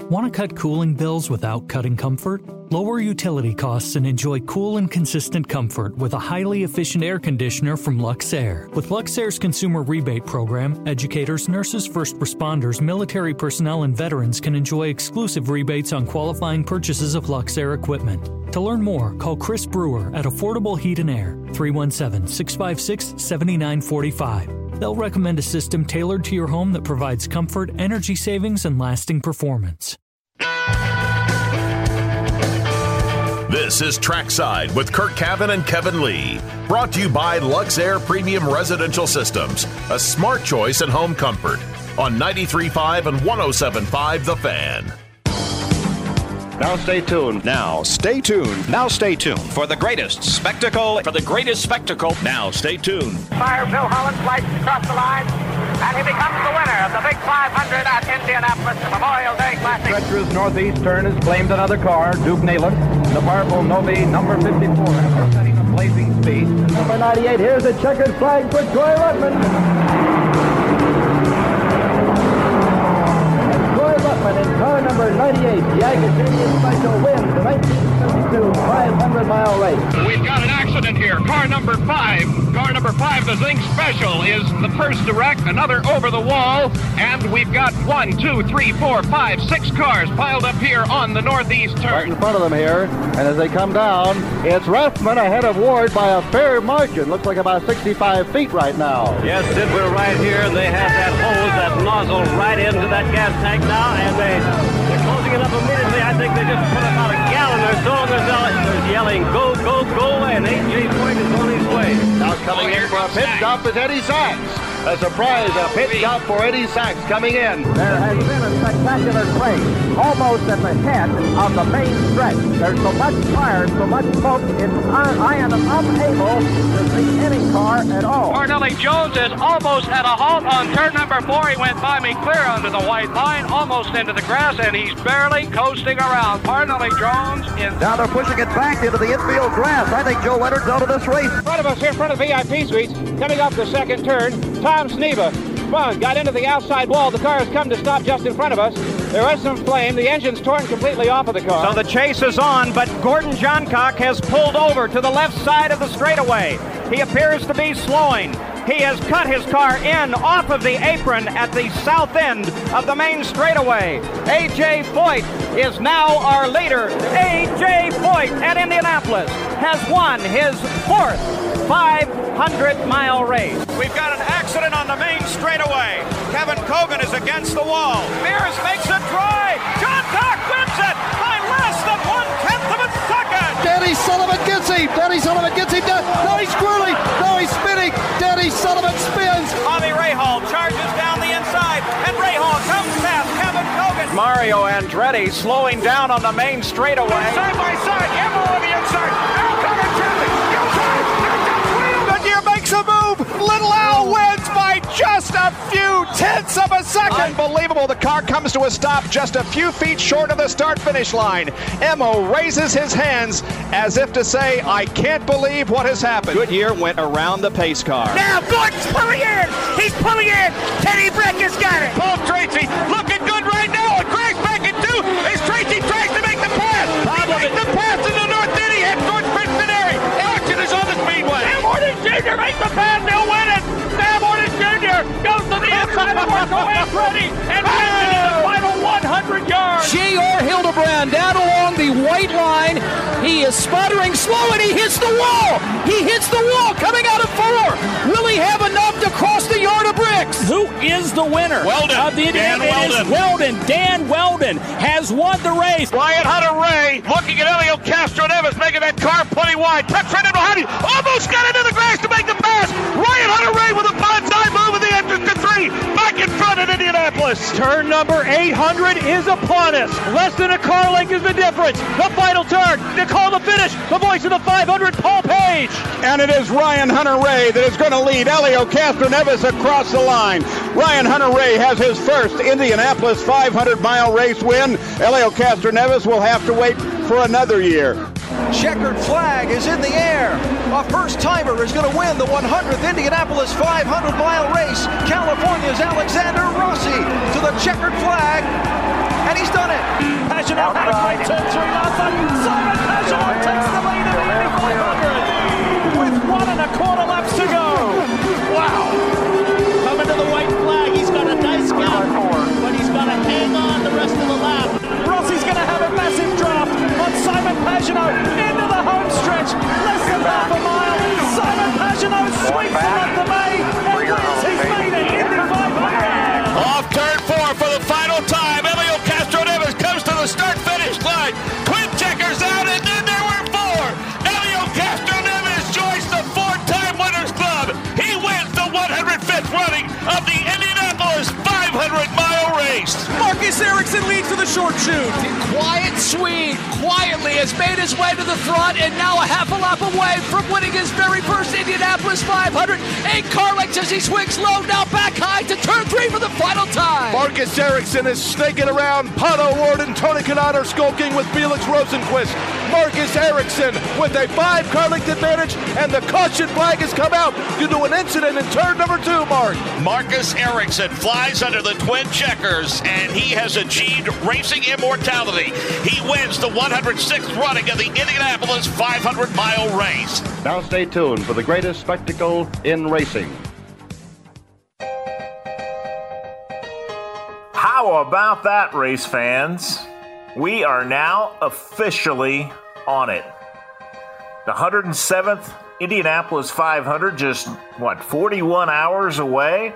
Want to cut cooling bills without cutting comfort? Lower utility costs and enjoy cool and consistent comfort with a highly efficient air conditioner from Luxair. With Luxair's consumer rebate program, educators, nurses, first responders, military personnel, and veterans can enjoy exclusive rebates on qualifying purchases of Luxair equipment. To learn more, call Chris Brewer at Affordable Heat and Air, 317 656 7945. They'll recommend a system tailored to your home that provides comfort, energy savings, and lasting performance. This is Trackside with Curt Cavin and Kevin Lee. Brought to you by Luxair Premium Residential Systems, a smart choice in home comfort. On 93.5 and 107.5 The Fan. Now stay tuned. Now stay tuned. Now stay tuned for the greatest spectacle. For the greatest spectacle. Now stay tuned. Fire Bill Holland slices across the line, and he becomes the winner of the Big 500 at Indianapolis Memorial Day Classic. Treacherous northeast turn has claimed another car, Duke Nalon. The powerful Novi number 54 after setting a blazing speed. Number 98, here's a checkered flag for Troy Ruttman. Ruttman in car number 98, the Agajanian Special wins the 1972 500-mile race. We've got an accident here. Car number five, car number five, the Zinc Special, is the first to wreck, another over the wall, and we've got one, two, three, four, five, six cars piled up here on the northeast turn. Right in front of them here, and as they come down, it's Ruttman ahead of Ward by a fair margin. Looks like about 65 feet right now. Yes, Sid, we're right here. They have that hose, that nozzle right into that gas tank now, and they, they're closing it up immediately. I think they just put about a gallon or so, and they're yelling, they're yelling go, go, go, and A.J. Point is on his way. Now coming in for a pit stop is Eddie Sachs. A surprise, a pit stop for Eddie Sachs coming in. There has been a spectacular race, almost at the head of the main stretch. There's so much fire, so much smoke, it's, I, I am unable to see any car at all. Parnelli Jones is almost at a halt on turn number four. He went by me clear under the white line, almost into the grass, and he's barely coasting around. Parnelli Jones is. Now they're pushing it back into the infield grass. I think Joe Leonard's out of this race. In front of us here, in front of VIP suites, coming up the second turn, Tom Sneva spun, got into the outside wall. The car has come to stop just in front of us. There was some flame. The engine's torn completely off of the car. So the chase is on, but Gordon Johncock has pulled over to the left side of the straightaway. He appears to be slowing. He has cut his car in off of the apron at the south end of the main straightaway. A.J. Foyt is now our leader. A.J. Foyt at Indianapolis has won his fourth 500 mile race. We've got an accident on the main straightaway. Kevin Cogan is against the wall. Mears makes it dry. Johncock wins it by less than one tenth of a second. Danny Sullivan gets him. Danny Sullivan gets him. No, he's twirling. No, he's spinning. Danny Sullivan spins. Bobby Rahal charges Mario Andretti slowing down on the main straightaway. Side by side, Emma on the inside. Now coming traffic. Goodyear makes a move. Little Al oh. wins by just a few tenths of a second. Unbelievable. The car comes to a stop just a few feet short of the start finish line. Emo raises his hands as if to say, I can't believe what has happened. Goodyear went around the pace car. Now Gordon's pulling in. He's pulling in. Teddy Breck has got it. Paul Tracy looking two. As Tracy tries to make the pass. He makes the pass in the North Indy. Head towards Princeton Action is on the speedway. Sam Hornish Jr. makes the pass. They'll win it. Sam Hornish Jr. goes to the inside of Marco Andretti and wins it in the final 100 yards. J.R. Hildebrand down along the white line. He is sputtering slow and he hits the wall. He hits the wall coming out of four. Will he have enough to cross the yard bricks? Who is the winner Wheldon. of the Dan Indiana? Is Wheldon. Wheldon. Dan Wheldon has won the race. Ryan Hunter-Reay looking at Helio Castroneves making that car plenty wide. Tucks right in behind him. Almost got into the grass to make the pass. Ryan Hunter-Reay with a bonsai move in the entrance to three. Back in front at Indianapolis. Turn number 800 is upon us. Less than a car length is the difference. The final turn to call the finish. The voice of the 500, Paul Page. And it is Ryan Hunter-Reay that is going to lead Helio Castroneves across the line. Ryan Hunter-Reay has his first Indianapolis 500 mile race win. Helio Castroneves will have to wait for another year. Checkered flag is in the air. A first timer is going to win the 100th Indianapolis 500 mile race. California's Alexander Rossi to the checkered flag. And he's done it. Had a great turn three last. Simon Pagenaud takes the lead Indy 500 Simon Pagenaud into the home stretch. Less than half a mile. Simon Pagenaud sweeps the month of May Marcus Ericsson leads to the short chute. Quiet Swede quietly has made his way to the front and now a half a lap away from winning his very first Indianapolis 500. Eight car lengths as he swings low, now back high to turn three for the final time. Marcus Ericsson is snaking around. Pato O'Ward and Tony Kanaan are skulking with Felix Rosenqvist. Marcus Ericsson with a five car length advantage, and the caution flag has come out due to an incident in turn number two, Mark. Marcus Ericsson flies under the twin checkers, and he has achieved racing immortality. He wins the 106th running of the Indianapolis 500 mile race. Now stay tuned for the greatest spectacle in racing. How about that, race fans? We are now officially on it. The 107th Indianapolis 500, just what, 41 hours away?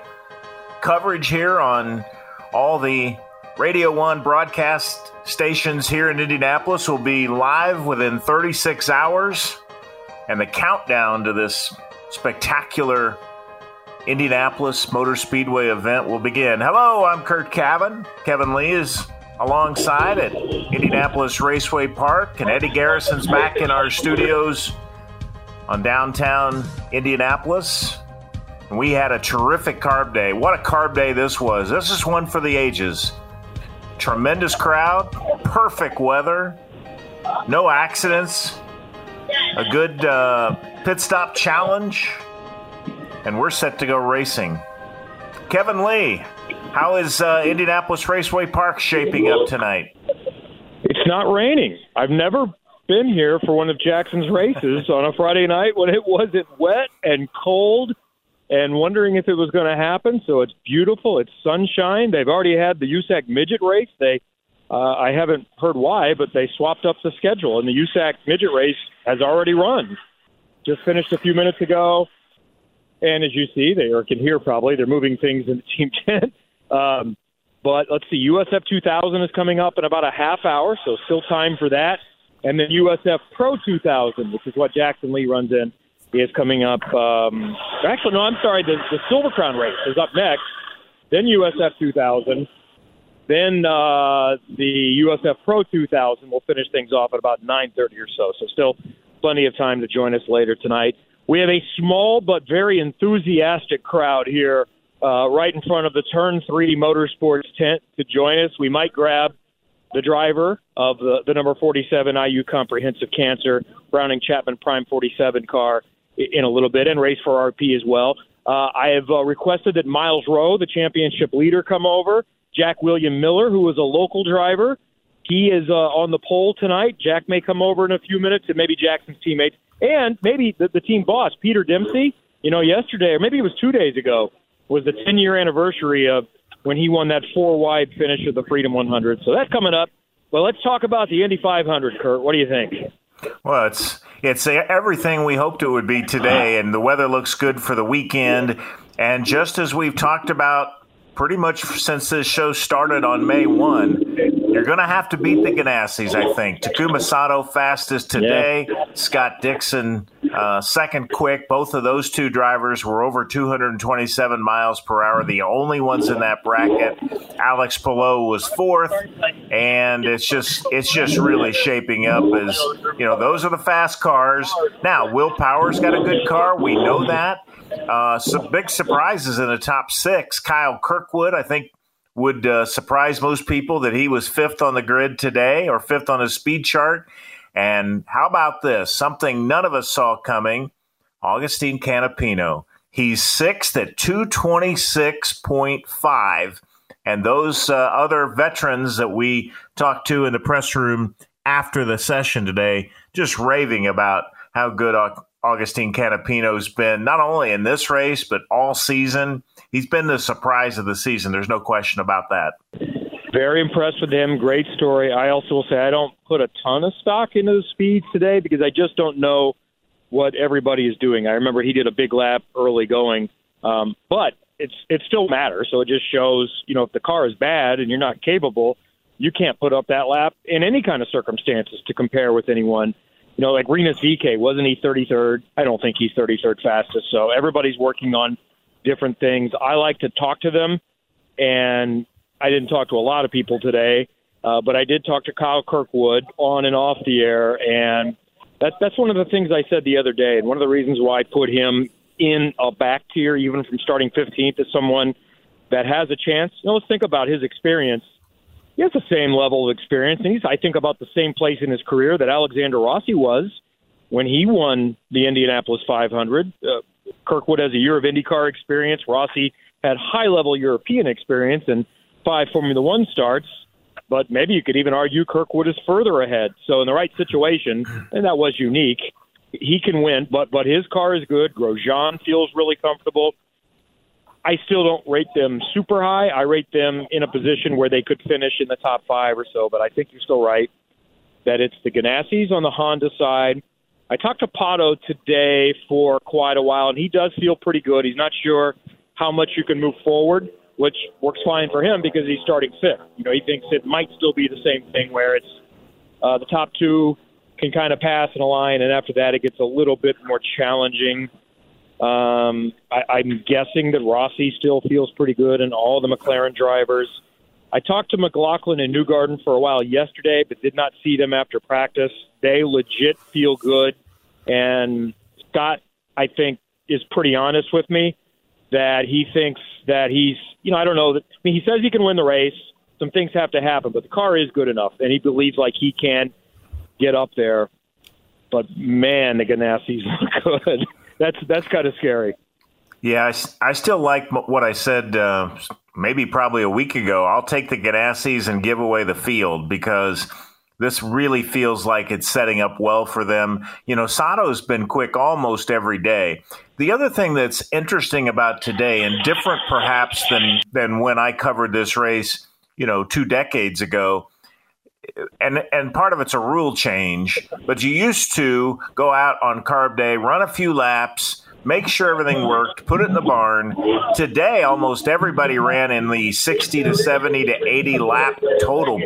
Coverage here on all the Radio 1 broadcast stations here in Indianapolis will be live within 36 hours. And the countdown to this spectacular Indianapolis Motor Speedway event will begin. Hello, I'm Curt Cavin. Kevin Lee is alongside at Indianapolis Raceway Park, and Eddie Garrison's back in our studios on downtown Indianapolis. And we had a terrific carb day. What a carb day this was. This is one for the ages. Tremendous crowd, perfect weather, no accidents, a good uh, pit stop challenge, and we're set to go racing. Kevin Lee, how is uh, Indianapolis Raceway Park shaping up tonight? It's not raining. I've never been here for one of Jackson's races on a Friday night when it wasn't wet and cold and wondering if it was going to happen. So it's beautiful. It's sunshine. They've already had the USAC midget race. They, uh, I haven't heard why, but they swapped up the schedule, and the USAC midget race has already run. Just finished a few minutes ago. And as you see, they or can hear probably, they're moving things in the team tent. Um, but let's see, USF 2000 is coming up in about a half hour, so still time for that. And then USF Pro 2000, which is what Jackson Lee runs in, is coming up. Um, actually, no, I'm sorry. The, the Silver Crown race is up next. Then USF 2000. Then uh, the USF Pro 2000 will finish things off at about 9:30 or so. So still plenty of time to join us later tonight. We have a small but very enthusiastic crowd here uh, right in front of the Turn 3 Motorsports tent to join us. We might grab the driver of the, the number 47 IU Comprehensive Cancer Browning Chapman Prime 47 car in a little bit and race for RP as well. Uh, I have uh, requested that Myles Rowe, the championship leader, come over. Jack William Miller, who is a local driver, he is uh, on the pole tonight. Jack may come over in a few minutes, and maybe Jackson's teammates, and maybe the, the team boss, Peter Dempsey. You know, yesterday, or maybe it was two days ago, was the 10 year anniversary of when he won that four wide finish of the Freedom 100. So that's coming up. Well, let's talk about the Indy 500, Curt. What do you think? Well, it's it's everything we hoped it would be today, and the weather looks good for the weekend. And just as we've talked about pretty much since this show started on May 1, you're going to have to beat the Ganassis, I think. Takuma Sato fastest today. Yeah. Scott Dixon uh, second quick. Both of those two drivers were over 227 miles per hour, the only ones in that bracket. Alex Palou was fourth, and it's just it's just really shaping up as you know those are the fast cars. Now Will Power's got a good car, we know that. Uh, some big surprises in the top six. Kyle Kirkwood, I think, would uh, surprise most people that he was fifth on the grid today or fifth on his speed chart. And how about this? Something none of us saw coming. Agustin Canapino. He's sixth at 226.5. and those uh, other veterans that we talked to in the press room after the session today, just raving about how good Agustin Canapino's been, not only in this race, but all season. He's been the surprise of the season. There's no question about that. Very impressed with him. Great story. I also will say I don't put a ton of stock into the speeds today because I just don't know what everybody is doing. I remember he did a big lap early going, um, but it's it still matters. So it just shows, you know, if the car is bad and you're not capable, you can't put up that lap in any kind of circumstances to compare with anyone. You know, like Rinus VeeKay, wasn't he 33rd? I don't think he's 33rd fastest. So everybody's working on different things. I like to talk to them, and I didn't talk to a lot of people today, uh, but I did talk to Kyle Kirkwood on and off the air, and that, that's one of the things I said the other day, and one of the reasons why I put him in a back tier, even from starting 15th, as someone that has a chance. You know, let's think about his experience. He has the same level of experience, and he's, I think, about the same place in his career that Alexander Rossi was when he won the Indianapolis 500. Uh, Kirkwood has a year of IndyCar experience. Rossi had high level European experience and five Formula One starts but maybe you could even argue Kirkwood is further ahead. So in the right situation, and that was unique, he can win. But but his car is good. Grosjean feels really comfortable. I still don't rate them super high. I rate them in a position where they could finish in the top five or so. But I think you're still right that it's the Ganassis on the Honda side. I talked to Pato today for quite a while, and he does feel pretty good. He's not sure how much you can move forward which works fine for him because he's starting fifth. You know, he thinks it might still be the same thing where it's uh, the top two can kind of pass in a line, and after that, it gets a little bit more challenging. Um, I, I'm guessing that Rossi still feels pretty good, and all the McLaren drivers. I talked to McLaughlin and Newgarden for a while yesterday, but did not see them after practice. They legit feel good, and Scott, I think, is pretty honest with me that he thinks that he's, you know, I don't know. That, I mean, he says he can win the race. Some things have to happen, but the car is good enough, and he believes like he can get up there. But man, the Ganassis look good. That's that's kind of scary. Yeah, I, I still like what I said. Uh, maybe probably a week ago. I'll take the Ganassis and give away the field because this really feels like it's setting up well for them. You know, Sato's been quick almost every day. The other thing that's interesting about today and different perhaps than than when I covered this race, you know, two decades ago, and and part of it's a rule change, but you used to go out on carb day, run a few laps, make sure everything worked, put it in the barn. Today, almost everybody ran in the 60 to 70 to 80 lap total.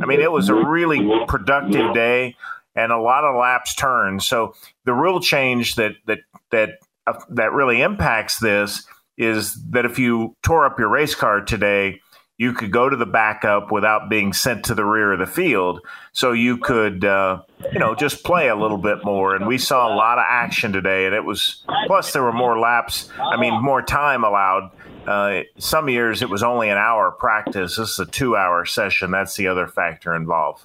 I mean, it was a really productive day and a lot of laps turned. So the rule change that that that uh, that really impacts this is that if you tore up your race car today, you could go to the backup without being sent to the rear of the field. So you could, uh, you know, just play a little bit more. And we saw a lot of action today, and it was plus there were more laps. I mean, more time allowed. Uh, some years it was only an hour practice. This is a two-hour session. That's the other factor involved.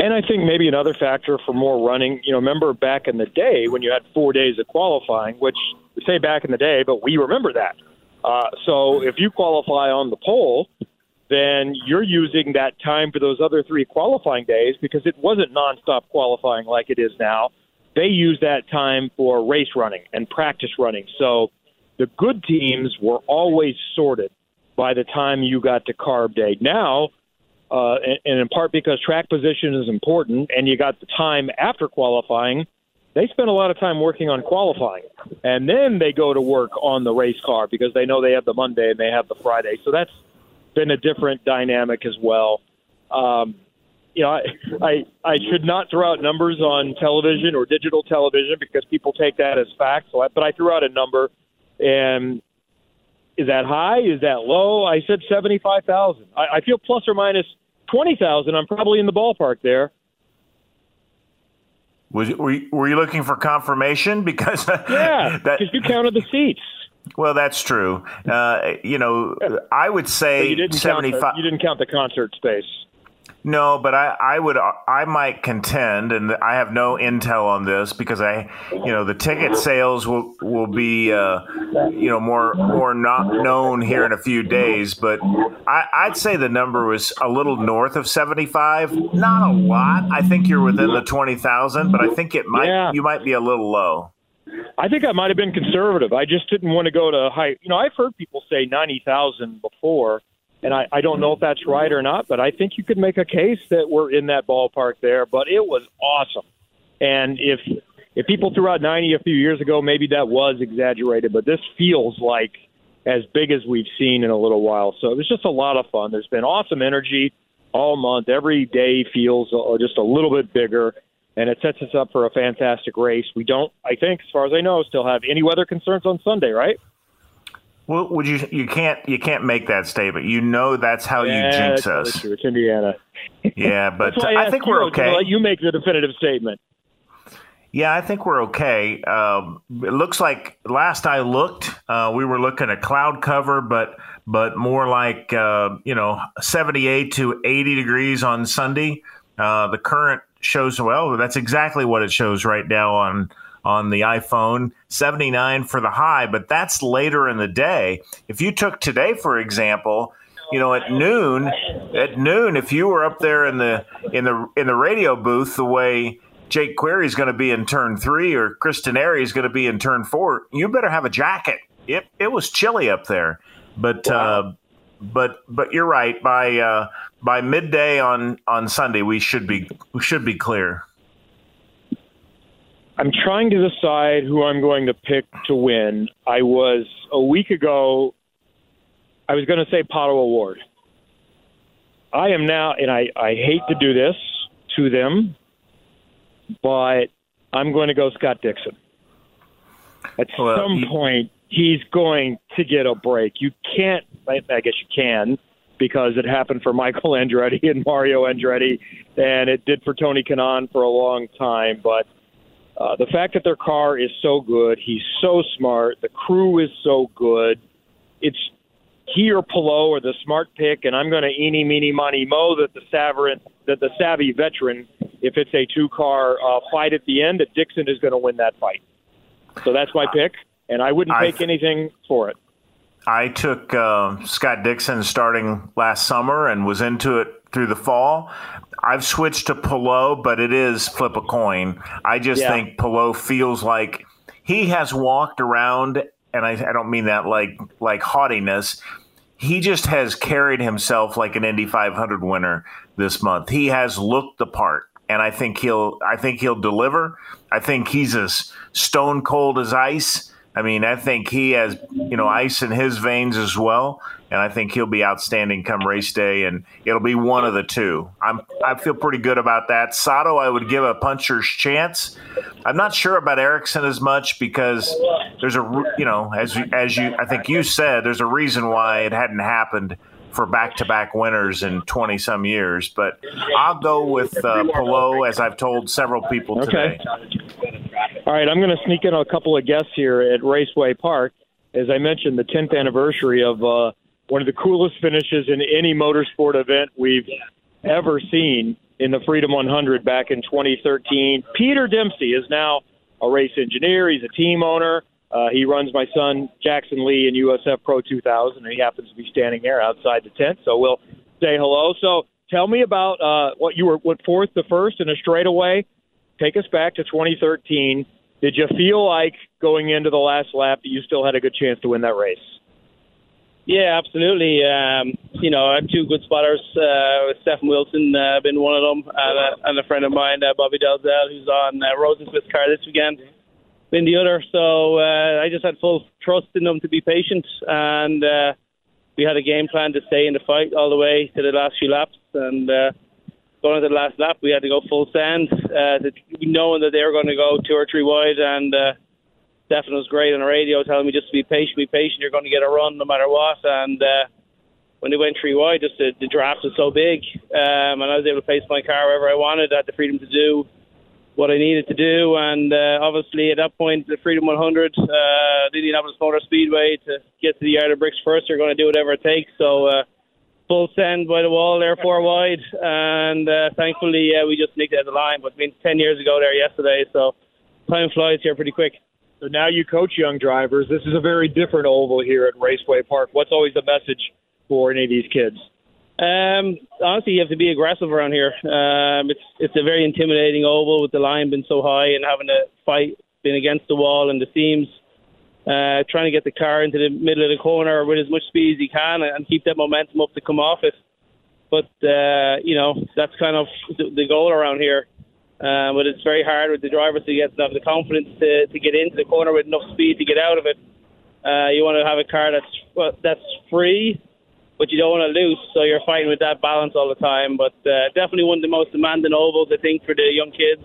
And I think maybe another factor for more running. You know, remember back in the day when you had four days of qualifying, which we say back in the day, but we remember that. Uh, so if you qualify on the pole, then you're using that time for those other three qualifying days because it wasn't nonstop qualifying like it is now. They use that time for race running and practice running. So the good teams were always sorted by the time you got to carb day. Now, uh, and, and in part because track position is important and you got the time after qualifying – they spend a lot of time working on qualifying, and then they go to work on the race car because they know they have the Monday and they have the Friday. So that's been a different dynamic as well. Um, you know, I, I I should not throw out numbers on television or digital television because people take that as fact. So, I, but I threw out a number, and is that high? Is that low? I said seventy-five thousand. I, I feel plus or minus twenty thousand. I'm probably in the ballpark there. Was were you, were you looking for confirmation? Because yeah, because you counted the seats. Well, that's true. Uh, you know, I would say you didn't seventy-five. You didn't count the concert space. No, but I, I would I might contend, and I have no intel on this because I, you know, the ticket sales will will be, uh, you know, more more not known here in a few days. But I, I'd say the number was a little north of seventy five. Not a lot. I think you're within the twenty thousand, but I think it might Yeah. you might be a little low. I think I might have been conservative. I just didn't want to go to high. You know, I've heard people say ninety thousand before, and I, I don't know if that's right or not. But I think you could make a case that we're in that ballpark there. But it was awesome, and if if people threw out ninety a few years ago, maybe that was exaggerated. But this feels like as big as we've seen in a little while. So it was just a lot of fun. There's been awesome energy all month. Every day feels uh, just a little bit bigger and it sets us up for a fantastic race. We don't, I think, as far as I know, still have any weather concerns on Sunday, right? Well, would you you can't you can't make that statement. You know that's how yeah, you jinx us. true. It's Indiana. Yeah, but why I think we're I okay. Let you make the definitive statement. Yeah, I think we're okay. Um, it looks like last I looked, uh, we were looking at cloud cover, but but more like uh, you know seventy eight to eighty degrees on Sunday. Uh, the current shows well. That's exactly what it shows right now on on the iPhone. Seventy nine for the high, but that's later in the day. If you took today, for example. You know, at noon, at noon, if you were up there in the in the in the radio booth, the way Jake Query is going to be in turn three or Kristen Airy is going to be in turn four, you better have a jacket. It it was chilly up there, but uh, but but you're right. By uh, by midday on on Sunday, we should be we should be clear. I'm trying to decide who I'm going to pick to win. I was a week ago. I was going to say Pato O'Ward. I am now, and I, I hate to do this to them, but I'm going to go Scott Dixon. At Well, some you- point, he's going to get a break. You can't, I, I guess you can, because it happened for Michael Andretti and Mario Andretti, and it did for Tony Kanaan for a long time. But uh, the fact that their car is so good, he's so smart, the crew is so good. It's he or Palou or the smart pick, and I'm going to eeny, meeny, miny, mo that the savvy, that the savvy veteran, if it's a two-car uh, fight at the end, that Dixon is going to win that fight. So that's my pick, and I wouldn't take anything for it. I took uh, Scott Dixon starting last summer and was into it through the fall. I've switched to Palou, but it is flip a coin. I just Yeah. think Palou feels like he has walked around, and I, I don't mean that like like haughtiness. He just has carried himself like an Indy 500 winner this month. He has looked the part, and I think he'll I think he'll deliver. I think he's as stone cold as ice. I mean, I think he has, you know, ice in his veins as well, and I think he'll be outstanding come race day, and it'll be one of the two. I'm, I feel pretty good about that. Sato, I would give a puncher's chance. I'm not sure about Ericsson as much because there's a, you know, as you, as you, I think you said, there's a reason why it hadn't happened for back-to-back winners in 20 some years. But I'll go with uh, Palou, as I've told several people Okay. All right, I'm going to sneak in a couple of guests here at Raceway Park. As I mentioned, the 10th anniversary of uh, one of the coolest finishes in any motorsport event we've ever seen in the Freedom 100 back in 2013. Peter Dempsey is now a race engineer. He's a team owner. Uh, he runs my son Jackson Lee in USF Pro 2000, and he happens to be standing there outside the tent. So we'll say hello. So tell me about uh, what you were what fourth to first in a straightaway. Take us back to 2013. Did you feel like going into the last lap that you still had a good chance to win that race? Yeah, absolutely. Um, you know, I have two good spotters. Uh, Stefan Wilson, uh, been one of them, and a, and a friend of mine, uh, Bobby Dalzell, who's on uh, Rosensmith's car this weekend, been the other. So uh, I just had full trust in them to be patient, and uh, we had a game plan to stay in the fight all the way to the last few laps. And uh, going into the last lap, we had to go full send, uh, knowing that they were going to go two or three wide, and uh, Stefan was great on the radio telling me just to be patient, be patient. You're going to get a run no matter what. And uh, when they went three wide, just the, the draft was so big, um, and I was able to place my car wherever I wanted. I had the freedom to do what I needed to do, and uh, obviously at that point, the Freedom 100, uh, the Indianapolis Motor Speedway, to get to the Yard of Bricks first, they're going to do whatever it takes. So uh, full send by the wall there, four wide, and uh, thankfully uh, we just nicked it at the line. But it's been ten years ago there yesterday, so time flies here pretty quick. So now you coach young drivers. This is a very different oval here at Raceway Park. What's always the message for any of these kids? Um, honestly, you have to be aggressive around here. Um, it's it's a very intimidating oval with the line being so high and having to fight being against the wall and the seams. Uh, trying to get the car into the middle of the corner with as much speed as you can and keep that momentum up to come off it. But uh, you know that's kind of the, goal around here. Uh, but it's very hard with the drivers to get the confidence to, to get into the corner with enough speed to get out of it. Uh, you want to have a car that's well, that's free, but you don't want to lose, so you're fighting with that balance all the time. But uh, definitely one of the most demanding ovals, I think, for the young kids.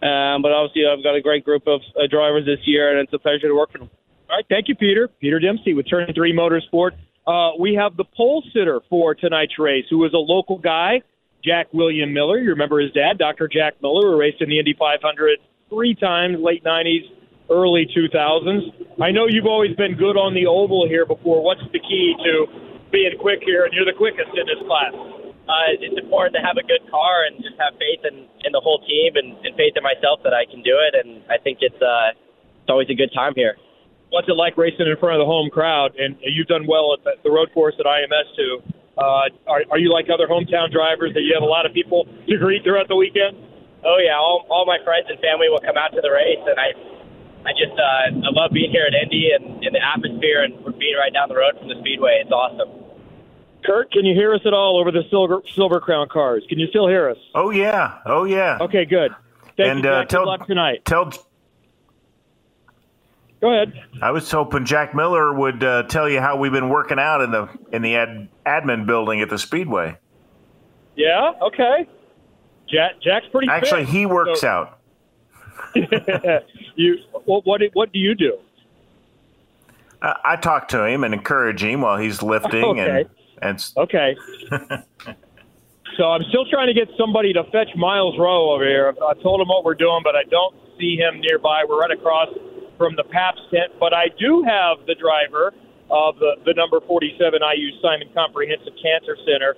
Um, but obviously, I've got a great group of uh, drivers this year, and it's a pleasure to work for them. All right, thank you, Peter. Peter Dempsey with Turn 3 Motorsport. Uh, we have the pole sitter for tonight's race, who is a local guy, Jack William Miller. You remember his dad, Dr. Jack Miller, who raced in the Indy 500 three times, late 90s, early 2000s. I know you've always been good on the oval here before. What's the key to being quick here? And you're the quickest in this class. Uh, it's important to have a good car and just have faith in, in the whole team and, and faith in myself that I can do it. And I think it's uh, it's always a good time here what's it like racing in front of the home crowd? And you've done well at the, the road course at IMS too. Uh, are, are you like other hometown drivers that you have a lot of people to greet throughout the weekend? Oh yeah, all, all my friends and family will come out to the race, and I, I just uh, I love being here at Indy and in the atmosphere and being right down the road from the speedway. It's awesome. Curt, can you hear us at all over the silver silver crown cars? Can you still hear us? Oh yeah, oh yeah. Okay, good. Thank and you, uh, tell Good luck tonight. tell Go ahead. I was hoping Jack Miller would uh, tell you how we've been working out in the in the ad, admin building at the Speedway. Yeah. Okay. Jack, Jack's pretty. Actually, fit, he works so- out. you what, what? do- What do you do? I, I talk to him and encourage him while he's lifting Okay. and and Okay. so I'm still trying to get somebody to fetch Myles Rowe over here. I told him what we're doing, but I don't see him nearby. We're right across from the Paps tent, but I do have the driver of the, the number 47 IU Simon Comprehensive Cancer Center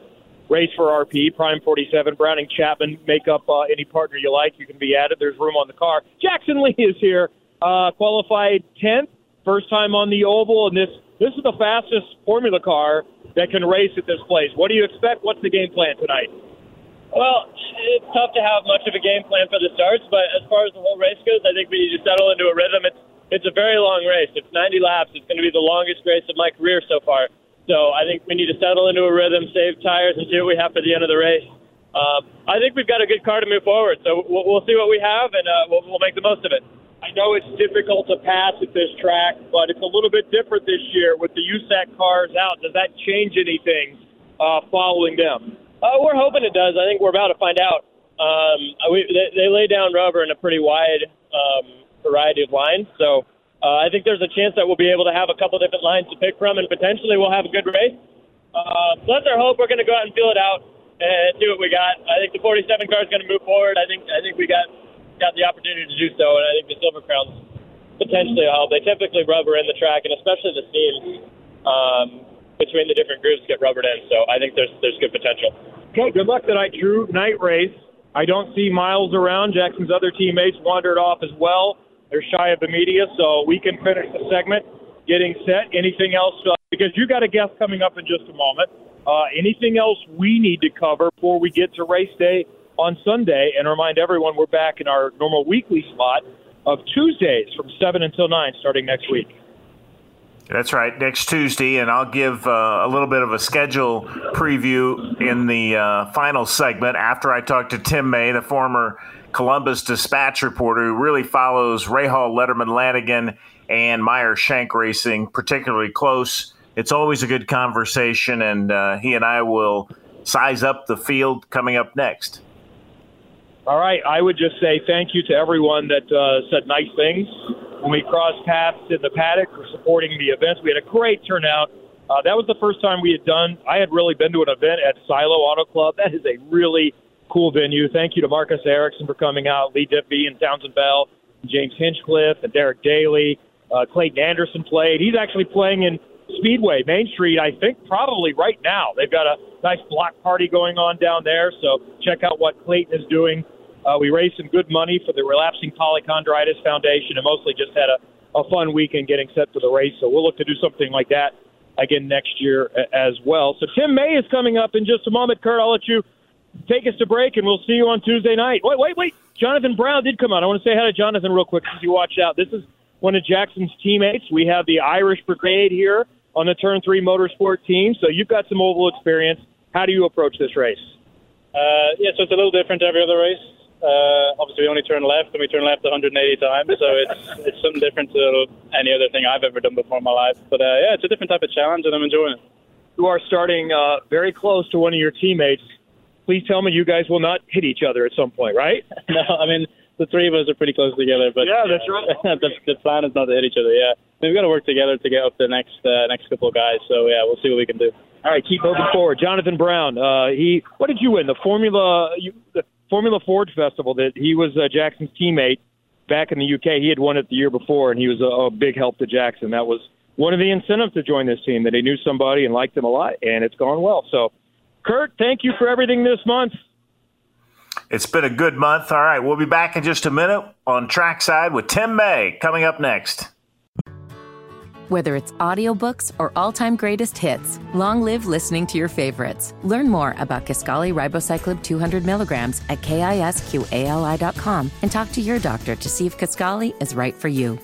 race for RP, Prime 47, Browning Chapman. Make up uh, any partner you like. You can be added. There's room on the car. Jackson Lee is here, uh, qualified 10th, first time on the oval, and this this is the fastest Formula car that can race at this place. What do you expect? What's the game plan tonight? Well, it's tough to have much of a game plan for the starts, but as far as the whole race goes, I think we need to settle into a rhythm. It's it's a very long race. It's 90 laps. It's going to be the longest race of my career so far. So I think we need to settle into a rhythm, save tires, and see what we have for the end of the race. Um, I think we've got a good car to move forward. So we'll, we'll see what we have, and uh, we'll, we'll make the most of it. I know it's difficult to pass at this track, but it's a little bit different this year with the USAC cars out. Does that change anything uh, following them? Uh, we're hoping it does. I think we're about to find out. Um, we, they, they lay down rubber in a pretty wide um, variety of lines, so uh, I think there's a chance that we'll be able to have a couple different lines to pick from, and potentially we'll have a good race. Uh, so that's our hope. We're going to go out and feel it out and see what we got. I think the 47 car is going to move forward. I think I think we got got the opportunity to do so, and I think the Silver Crowns potentially help. They typically rubber in the track, and especially the seams um, between the different groups get rubbered in. So I think there's there's good potential. Okay, good luck tonight, Drew. Night race. I don't see Miles around. Jackson's other teammates wandered off as well. They're shy of the media, so we can finish the segment getting set. Anything else? Uh, because you got a guest coming up in just a moment. Uh, anything else we need to cover before we get to race day on Sunday? And remind everyone we're back in our normal weekly slot of Tuesdays from 7 until 9 starting next week. That's right, next Tuesday, and I'll give uh, a little bit of a schedule preview in the uh, final segment after I talk to Tim May, the former Columbus Dispatch reporter who really follows Rahal, Letterman, Lanigan, and Meyer Shank Racing particularly close. It's always a good conversation, and uh, he and I will size up the field coming up next. All right, I would just say thank you to everyone that uh, said nice things when we crossed paths in the paddock for supporting the events. We had a great turnout. Uh, that was the first time we had done. I had really been to an event at Silo Auto Club. That is a really cool venue. Thank you to Marcus Ericsson for coming out, Lee Dippy and Townsend Bell, James Hinchcliffe and Derek Daly. Uh, Clayton Anderson played. He's actually playing in Speedway, Main Street, I think probably right now. They've got a nice block party going on down there. So check out what Clayton is doing. Uh, we raised some good money for the Relapsing Polychondritis Foundation and mostly just had a, a fun weekend getting set for the race. So we'll look to do something like that again next year as well. So Tim May is coming up in just a moment. Curt, I'll let you take us to break, and we'll see you on Tuesday night. Wait, wait, wait. Jonathan Brown did come out. I want to say hi to Jonathan real quick since you watched out. This is one of Jackson's teammates. We have the Irish Brigade here on the Turn 3 Motorsport team, so you've got some oval experience. How do you approach this race? Uh, yeah, so it's a little different to every other race. Uh, obviously, we only turn left, and we turn left 180 times, so it's it's something different to any other thing I've ever done before in my life. But uh, yeah, it's a different type of challenge, and I'm enjoying it. You are starting uh, very close to one of your teammates. Please tell me you guys will not hit each other at some point, right? no, I mean the three of us are pretty close together, but yeah, that's right. the, the plan is not to hit each other. Yeah, we've got to work together to get up the next uh, next couple of guys. So yeah, we'll see what we can do. All right, keep moving forward. Jonathan Brown, uh, he what did you win? The Formula you, the Formula Ford Festival. That he was uh, Jackson's teammate back in the UK. He had won it the year before, and he was a, a big help to Jackson. That was one of the incentives to join this team that he knew somebody and liked him a lot, and it's gone well. So, Curt, thank you for everything this month. It's been a good month. All right, we'll be back in just a minute on Trackside with Tim May coming up next. Whether it's audiobooks or all-time greatest hits, long live listening to your favorites. Learn more about Kisqali Ribociclib 200 milligrams at kisqali.com and talk to your doctor to see if Kisqali is right for you.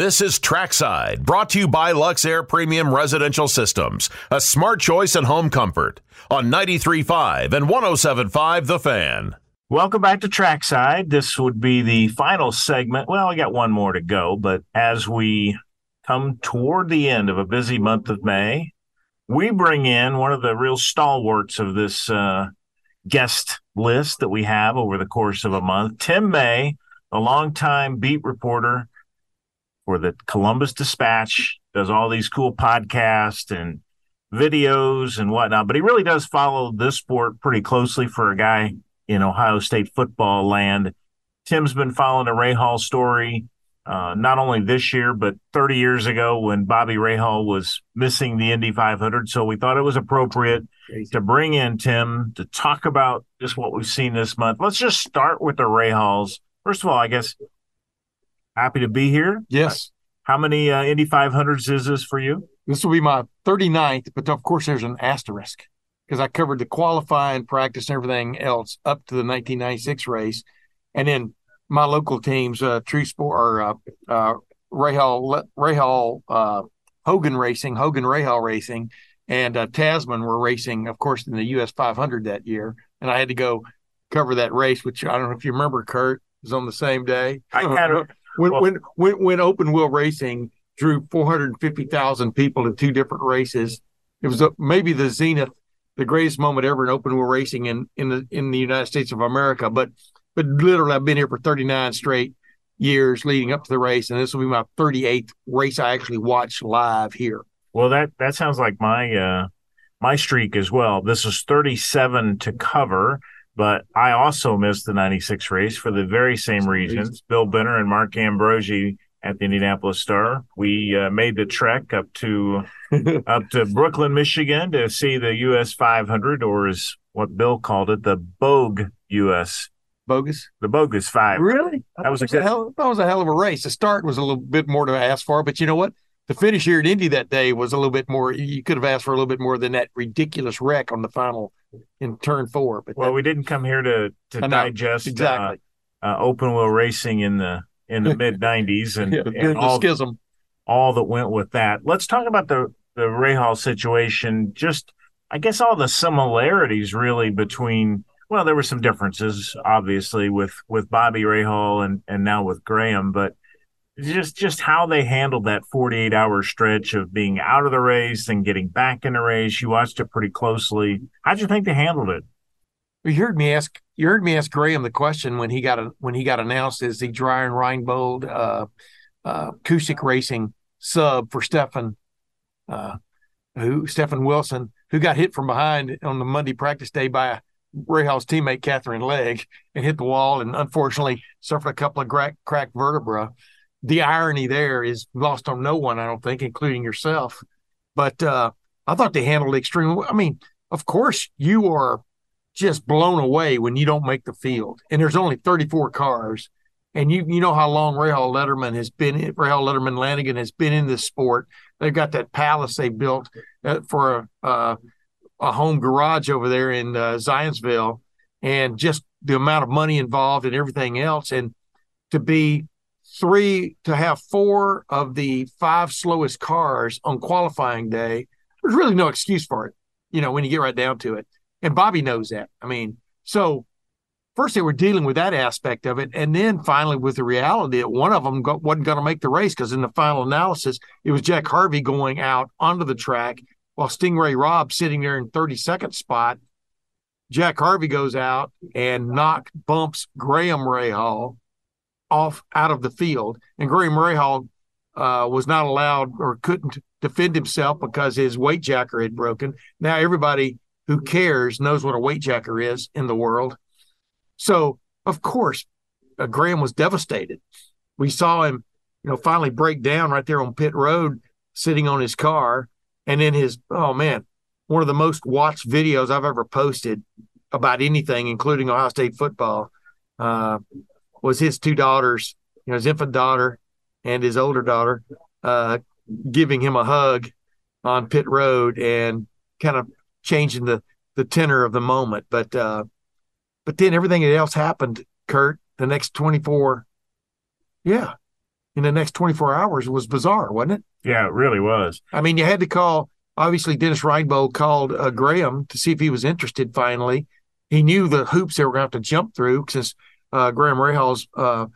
This is Trackside, brought to you by Luxair Premium Residential Systems, a smart choice in home comfort on 93.5 and 107.5 The Fan. Welcome back to Trackside. This would be the final segment. Well, I got one more to go, but as we come toward the end of a busy month of May, we bring in one of the real stalwarts of this uh, guest list that we have over the course of a month, Tim May, a longtime beat reporter for the Columbus Dispatch, does all these cool podcasts and videos and whatnot. But he really does follow this sport pretty closely for a guy in Ohio State football land. Tim's been following the Rahal story uh, not only this year, but 30 years ago when Bobby Rahal was missing the Indy 500. So we thought it was appropriate Crazy. to bring in Tim to talk about just what we've seen this month. Let's just start with the Rahals. First of all, I guess happy to be here. Yes. How many uh, Indy 500s is this for you? This will be my 39th, but of course there's an asterisk because I covered the qualifying, practice, and everything else up to the 1996 race. And then my local teams, uh, True Sport or uh, uh, Rahal, Rahal uh, Hogan Racing, Hogan Rahal Racing, and uh, Tasman were racing, of course, in the US 500 that year. And I had to go cover that race, which I don't know if you remember, Curt, was on the same day. I kind of when, well, when when when open wheel racing drew 450,000 people in two different races. It was a, maybe the zenith, the greatest moment ever in open wheel racing in in the in the United States of America. But but literally, I've been here for 39 straight years leading up to the race, and this will be my 38th race I actually watched live here. Well, that that sounds like my uh, my streak as well. This is 37 to cover. But I also missed the 96 race for the very same reasons. Bill Benner and Mark Ambrogi at the Indianapolis Star. We uh, made the trek up to up to Brooklyn, Michigan to see the US 500 or is what Bill called it, the Bogue US bogus. The bogus five. Really? That was, was a good. Hell, that was a hell of a race. The start was a little bit more to ask for, but you know what? The finish here at Indy that day was a little bit more. You could have asked for a little bit more than that ridiculous wreck on the final in turn four. But well, that, we didn't come here to to digest exactly uh, uh, open wheel racing in the in the mid '90s and, yeah, and all, schism, all that went with that. Let's talk about the the Rahal situation. Just I guess all the similarities really between. Well, there were some differences, obviously, with with Bobby Rahal and and now with Graham, but just just how they handled that 48 hour stretch of being out of the race and getting back in the race. You watched it pretty closely. How'd you think they handled it? You heard me ask. You heard me ask Graham the question when he got a, when he got announced as the Dreyer Reinbold uh, uh, Cusick Racing sub for Stefan, uh, who Stefan Wilson, who got hit from behind on the Monday practice day by Rahal's teammate Katherine Legge and hit the wall and unfortunately suffered a couple of crack, cracked vertebra the irony there is lost on no one, I don't think, including yourself. But uh, I thought they handled it extremely. well. I mean, of course, you are just blown away when you don't make the field, and there's only 34 cars, and you you know how long Rahal Letterman has been. Rahal Letterman Lanigan has been in this sport. They've got that palace they built uh, for a, uh, a home garage over there in uh, Zionsville, and just the amount of money involved and everything else, and to be three to have four of the five slowest cars on qualifying day, there's really no excuse for it. You know, when you get right down to it, and Bobby knows that. I mean, so first they were dealing with that aspect of it, and then finally with the reality that one of them wasn't going to make the race because in the final analysis, it was Jack Harvey going out onto the track while Sting Ray Robb sitting there in 32nd spot. Jack Harvey goes out and knock bumps Graham Rahal off out of the field, and Graham Rahal uh, was not allowed or couldn't defend himself because his weight jacker had broken. Now everybody who cares knows what a weight jacker is in the world. So of course, uh, Graham was devastated. We saw him, you know, finally break down right there on pit road, sitting on his car, and then his oh man, one of the most watched videos I've ever posted about anything, including Ohio State football. Uh, was his two daughters, you know, his infant daughter and his older daughter, uh, giving him a hug on pit road and kind of changing the the tenor of the moment. But uh, but then everything else happened, Curt. The next twenty four, yeah, in the next twenty four hours was bizarre, wasn't it? Yeah, it really was. I mean, you had to call. Obviously, Dennis Reinbold called uh, Graham to see if he was interested. Finally, he knew the hoops they were going to have to jump through since uh, Graham Rahal's uh,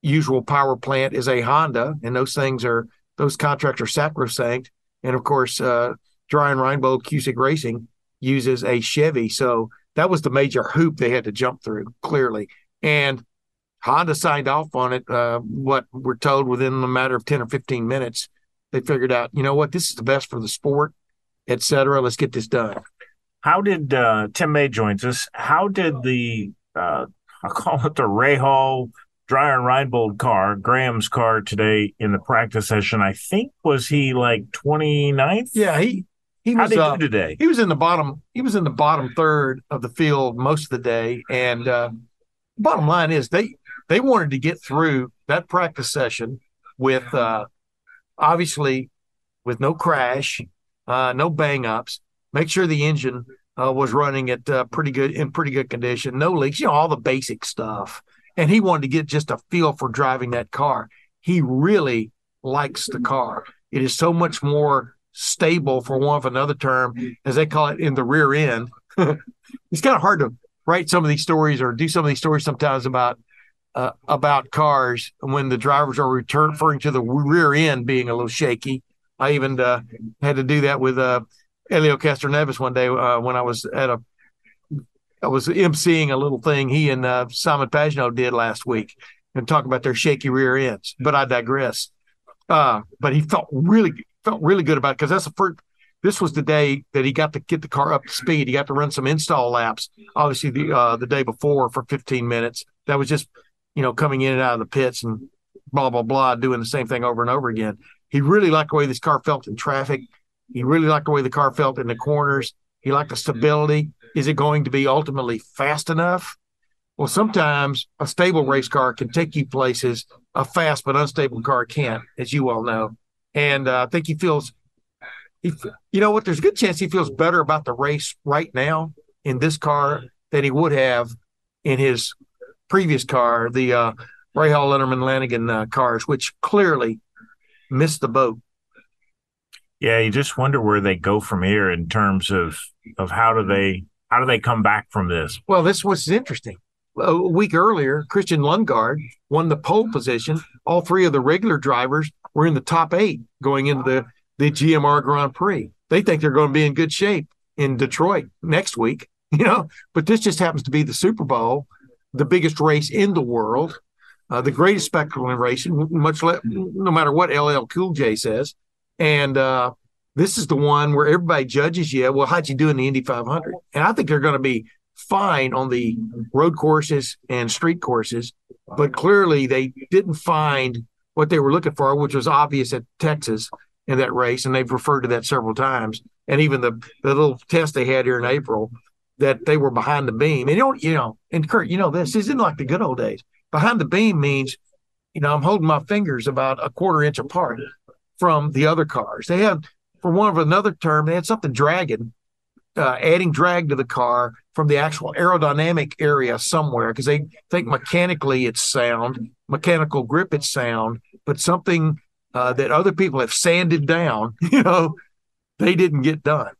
usual power plant is a Honda, and those things are those contracts are sacrosanct. And of course, uh, Dreyer Reinbold Cusick Racing uses a Chevy, so that was the major hoop they had to jump through clearly. And Honda signed off on it. Uh, what we're told within a matter of ten or fifteen minutes, they figured out, you know what, this is the best for the sport, et cetera. Let's get this done. How did uh, Tim May joins us? How did the uh, I'll call it the Rahal Dreyer Reinbold car, Graham's car today in the practice session. I think was he like 29th? Yeah, he he was How did he do today? He was in the bottom. He was in the bottom third of the field most of the day. And uh, bottom line is they they wanted to get through that practice session with uh, obviously with no crash, uh, no bang ups. Make sure the engine uh, was running at uh, pretty good in pretty good condition, no leaks, you know, all the basic stuff. And he wanted to get just a feel for driving that car. He really likes the car. It is so much more stable, for one of another term, as they call it, in the rear end. it's kind of hard to write some of these stories or do some of these stories sometimes about uh, about cars when the drivers are return, referring to the rear end being a little shaky. I even uh, had to do that with uh, Helio Castroneves one day uh, when I was at a I was emceeing a little thing he and uh, Simon Pagenaud did last week and talk about their shaky rear ends. But I digress. Uh, but he felt really felt really good about it because that's the first. This was the day that he got to get the car up to speed. He got to run some install laps. Obviously, the uh, the day before for 15 minutes. That was just you know coming in and out of the pits and blah blah blah, doing the same thing over and over again. He really liked the way this car felt in traffic. He really liked the way the car felt in the corners. He liked the stability. Is it going to be ultimately fast enough? Well, sometimes a stable race car can take you places a fast but unstable car can't, as you all know. And uh, I think he feels, he, you know what? There's a good chance he feels better about the race right now in this car than he would have in his previous car, the uh, Rahal Letterman Lanigan uh, cars, which clearly missed the boat yeah, you just wonder where they go from here in terms of of how do they how do they come back from this? Well, this was interesting. A week earlier, Christian Lundgaard won the pole position. All three of the regular drivers were in the top eight going into the the GMR Grand Prix. They think they're going to be in good shape in Detroit next week, you know. But this just happens to be the Super Bowl, the biggest race in the world, uh, the greatest spectacle in racing. Much le- no matter what LL Cool J says, and uh, this is the one where everybody judges you. Well, how'd you do in the Indy 500? And I think they're going to be fine on the road courses and street courses, but clearly they didn't find what they were looking for, which was obvious at Texas. in that race, and they've referred to that several times. And even the the little test they had here in April that they were behind the beam. And you don't, you know, and Curt, you know this, isn't like the good old days. Behind the beam means, you know, I'm holding my fingers about a quarter inch apart from the other cars. They had, for one of another term, they had something dragging, uh, adding drag to the car from the actual aerodynamic area somewhere because they think mechanically it's sound, mechanical grip it's sound, but something uh, that other people have sanded down, you know, they didn't get done.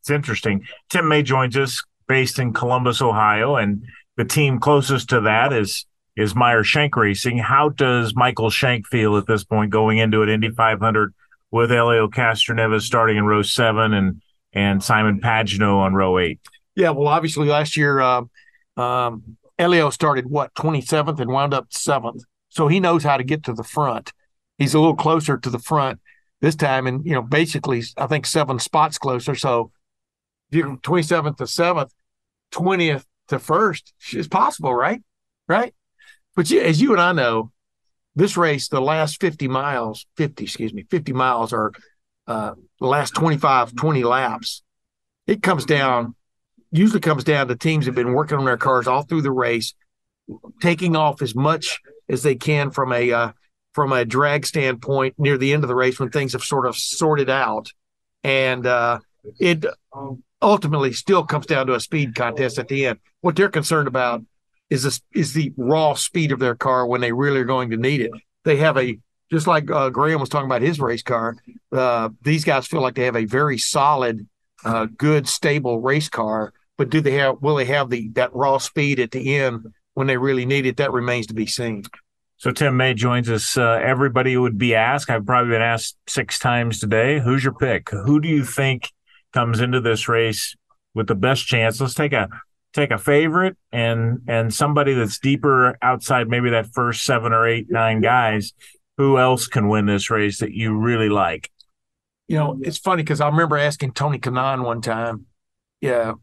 It's interesting. Tim May joins us based in Columbus, Ohio, and the team closest to that is is Meyer Shank Racing. How does Michael Shank feel at this point going into an Indy 500 with Helio Castroneves starting in row seven and and Simon Pagenaud on row eight? Yeah, well, obviously last year, uh, um, Helio started what 27th and wound up seventh, so he knows how to get to the front. He's a little closer to the front this time, and you know, basically, I think seven spots closer. So, you 27th to seventh, 20th to first is possible, right? Right. But you, as you and I know, this race, the last 50 miles, 50, excuse me, 50 miles are uh, the last 25, 20 laps. It comes down usually comes down to teams have been working on their cars all through the race, taking off as much as they can from a uh, from a drag standpoint near the end of the race when things have sort of sorted out, and uh, it ultimately still comes down to a speed contest at the end. What they're concerned about is this, is the raw speed of their car when they really are going to need it. They have a just like uh, Graham was talking about his race car. Uh, these guys feel like they have a very solid, uh, good, stable race car but do they have will they have the that raw speed at the end when they really need it? That remains to be seen. So Tim May joins us. Uh, everybody would be asked. I've probably been asked six times today. Who's your pick? Who do you think comes into this race with the best chance? Let's take a take a favorite and and somebody that's deeper outside maybe that first seven or eight nine guys. Who else can win this race that you really like? You know, it's funny because I remember asking Tony Kanaan one time. Yeah,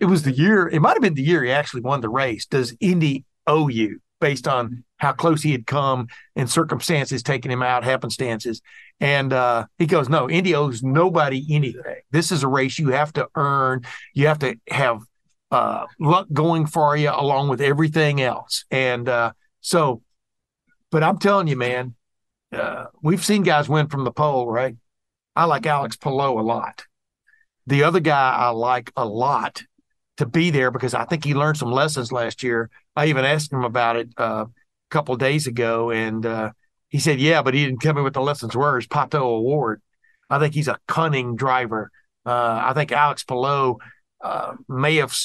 it was the year, it might have been the year he actually won the race. Does Indy owe you based on how close he had come and circumstances taking him out, happenstances? And uh, he goes, No, Indy owes nobody anything. This is a race you have to earn. You have to have uh, luck going for you along with everything else. And uh, so, but I'm telling you, man, uh, we've seen guys win from the pole, right? I like Alex Palou a lot. The other guy I like a lot to be there because I think he learned some lessons last year. I even asked him about it uh, a couple days ago, and uh, he said, "Yeah, but he didn't tell me what the lessons were." His Pato O'Ward. I think he's a cunning driver. Uh, I think Alex uh, may have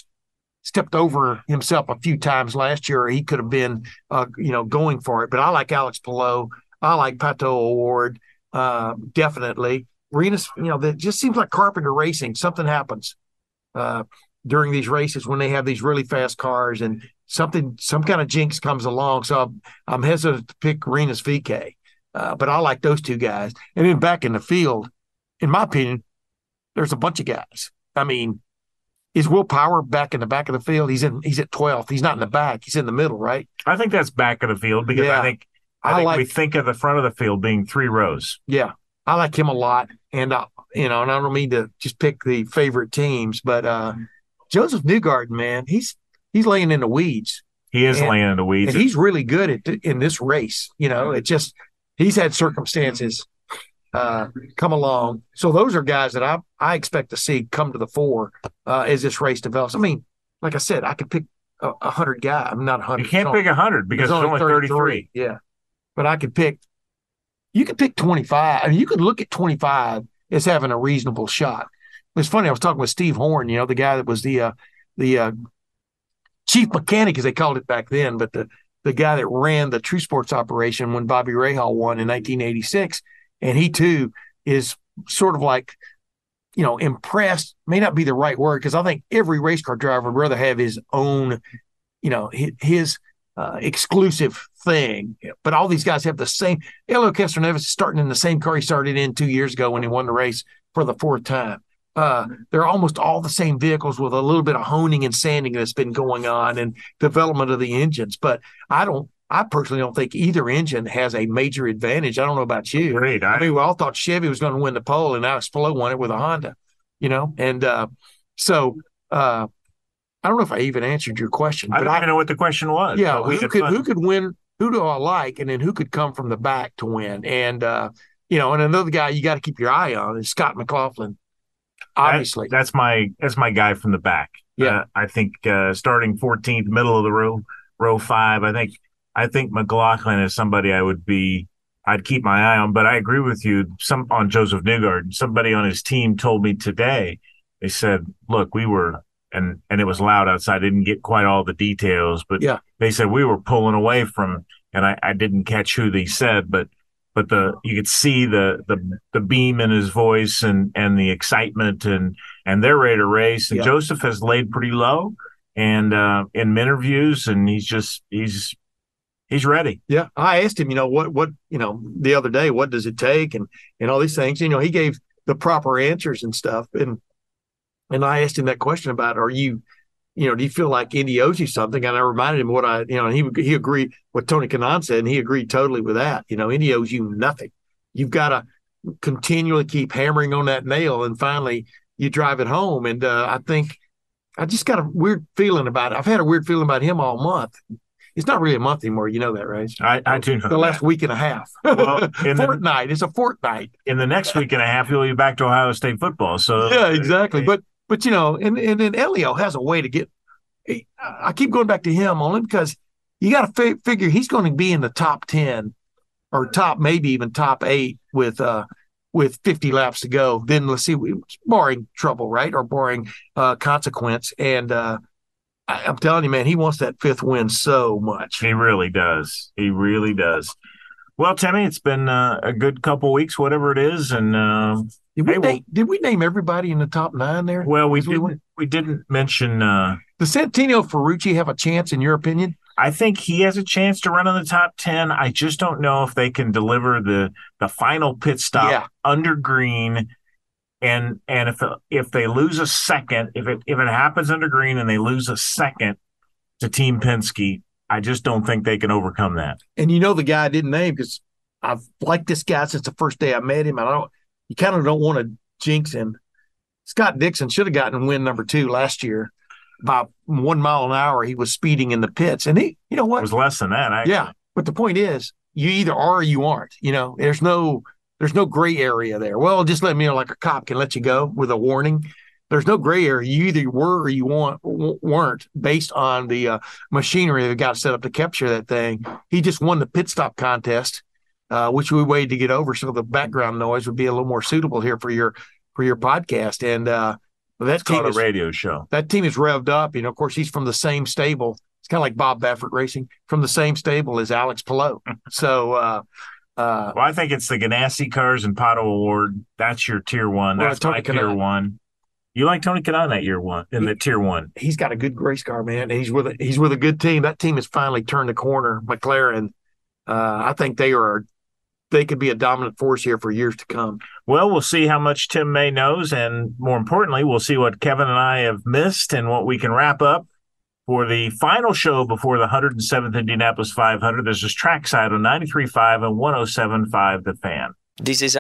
stepped over himself a few times last year. He could have been, uh, you know, going for it. But I like Alex Palou. I like Pato O'Ward uh, definitely. Rinus, you know, that just seems like Carpenter Racing. Something happens. Uh, during these races when they have these really fast cars and something some kind of jinx comes along. So I'm, I'm hesitant to pick Rinus VeeKay, uh, but I like those two guys. And then back in the field, in my opinion, there's a bunch of guys. I mean, is Will Power back in the back of the field? He's in. He's at 12th. He's not in the back. He's in the middle, right? I think that's back of the field because yeah. I think I, I think like, we think of the front of the field being three rows. Yeah, I like him a lot, and I, you know, and I don't mean to just pick the favorite teams, but uh, Josef Newgarden, man, he's he's laying in the weeds. He is and, laying in the weeds, and he's really good at in this race. You know, it just he's had circumstances uh, come along. So those are guys that I I expect to see come to the fore uh, as this race develops. I mean, like I said, I could pick a, a hundred guys. I'm not a hundred. You can't pick a hundred because it's only, 33. Yeah, but I could pick. You could pick 25. I mean, you could look at 25 as having a reasonable shot. It's funny. I was talking with Steve Horn, you know, the guy that was the uh, the uh, chief mechanic, as they called it back then, but the the guy that ran the True Sports operation when Bobby Rahal won in 1986, and he too is sort of like, you know, impressed. May not be the right word because I think every race car driver would rather have his own, you know, his, uh, exclusive thing. But all these guys have the same. Helio Castroneves is starting in the same car he started in two years ago when he won the race for the fourth time. Uh, they're almost all the same vehicles with a little bit of honing and sanding that's been going on and development of the engines. But I don't, I personally don't think either engine has a major advantage. I don't know about you. Agreed. I, I mean, we all thought Chevy was going to win the pole, and Alex Palou won it with a Honda. You know, and uh, so uh, I don't know if I even answered your question. I don't even know what the question was. yeah, who could fun. who could win? Who do I like? And then who could come from the back to win? And uh, you know, and another guy you got to keep your eye on is Scott McLaughlin. Obviously, That- that's my that's my guy from the back. Yeah. Uh, I think uh, starting 14th, middle of the row, row five. I think I think McLaughlin is somebody I would be. I'd keep my eye on, but I agree with you. Some on Josef Newgard. Somebody on his team told me today. They said, "Look, we were." And, and it was loud outside. I didn't get quite all the details, but Yeah. they said we were pulling away from, and I, I didn't catch who they said, but but the you could see the the the beam in his voice and and the excitement and and they're ready to race and Yeah. Josef has laid pretty low and uh in interviews and he's just he's he's ready. Yeah, I asked him, you know, what what you know the other day, what does it take, and and all these things. You know, he gave the proper answers and stuff, and and I asked him that question about, are you, you know, do you feel like you something? And I reminded him what I, you know, and he he agreed what Tony Kanaan said, and he agreed totally with that. You know, Indy owes you nothing. You've got to continually keep hammering on that nail, and finally you drive it home. And uh, I think I just got a weird feeling about it. I've had a weird feeling about him all month. It's not really a month anymore. You know that, right? I, I do know the last week and a half. Well, in the- fortnight. It's a fortnight. In the next week and a half, he'll be back to Ohio State football. So Yeah, exactly. But but you know, and and then Helio has a way to get. I keep going back to him only because you got to fi- figure he's going to be in the top ten or top maybe even top eight with uh with 50 laps to go. Then let's see, barring trouble, right, or barring uh, consequence. And uh, I, I'm telling you, man, he wants that fifth win so much. He really does. He really does. Well, Timmy, it's been uh, a good couple weeks, whatever it is, and uh, Did we, hey, well- name, did we name everybody in the top nine there? well, we we didn't went? we didn't mention. Uh, Does Santino Ferrucci have a chance, in your opinion? I think he has a chance to run in the top ten. I just don't know if they can deliver the the final pit stop Yeah. under green, and and if if they lose a second, if it if it happens under green and they lose a second to Team Penske, I just don't think they can overcome that. And you know the guy I didn't name because I've liked this guy since the first day I met him. I don't. You kind of don't want to jinx him. Scott Dixon should have gotten win number two last year. By one mile an hour, he was speeding in the pits, and he, you know what, It was less than that. Actually. Yeah, but the point is, you either are or you aren't. You know, there's no there's no gray area there. Well, just let me know, like a cop can let you go with a warning. There's no gray area. You either were or you want, weren't based on the uh, machinery that got set up to capture that thing. He just won the pit stop contest, uh, which we waited to get over, so the background noise would be a little more suitable here for your for your podcast. And uh, that It's called team a radio show. that team is revved up. You know, of course, he's from the same stable. It's kind of like Bob Baffert Racing from the same stable as Alex Palou. So, uh, uh, Well, I think it's the Ganassi Cars and Pato O'Ward. That's your tier one. That's Tony my tier one. You like Tony Kanaan that year one in the tier one. he's got a good race car, man. He's with a, he's with a good team. That team has finally turned the corner. McLaren, uh, I think they are they could be a dominant force here for years to come. Well, we'll see how much Tim May knows, and more importantly, we'll see what Kevin and I have missed and what we can wrap up for the final show before the 107th Indianapolis 500. This is Trackside on 93.5 and 107.5 The Fan. This is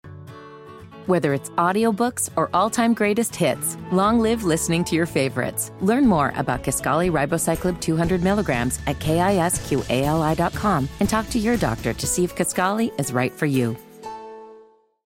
Whether it's audiobooks or all-time greatest hits, long live listening to your favorites. Learn more about Kisqali Ribociclib 200 milligrams at kisqali.com and talk to your doctor to see if Kisqali is right for you.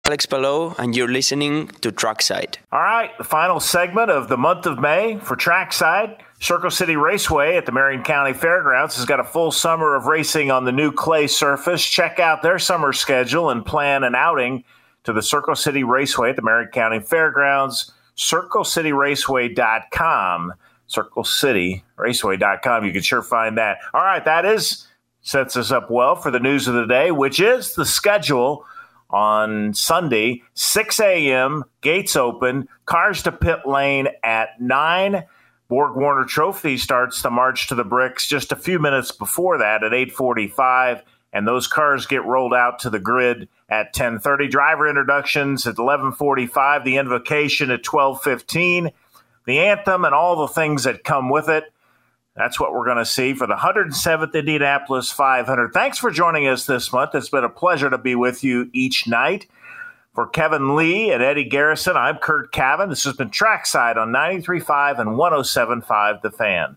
Alex Palou, and you're listening to Trackside. All right, the final segment of the month of May for Trackside. Circle City Raceway at the Marion County Fairgrounds has got a full summer of racing on the new clay surface. Check out their summer schedule and plan an outing to the Circle City Raceway at the Marion County Fairgrounds. CircleCityRaceway.com. CircleCityRaceway.com. You can sure find that. All right, that is sets us up well for the news of the day, which is the schedule on Sunday, 6 a.m., gates open, cars to pit lane at 9. Borg Warner Trophy starts the march to the bricks just a few minutes before that at 845 and those cars get rolled out to the grid at 10:30 driver introductions at 11:45 the invocation at 12:15 the anthem and all the things that come with it That's what we're going to see for the 107th Indianapolis 500. Thanks for joining us this month. It's been a pleasure to be with you each night. For Kevin Lee and Eddie Garrison, I'm Curt Cavin. This has been Trackside on 93.5 and 107.5 The Fan.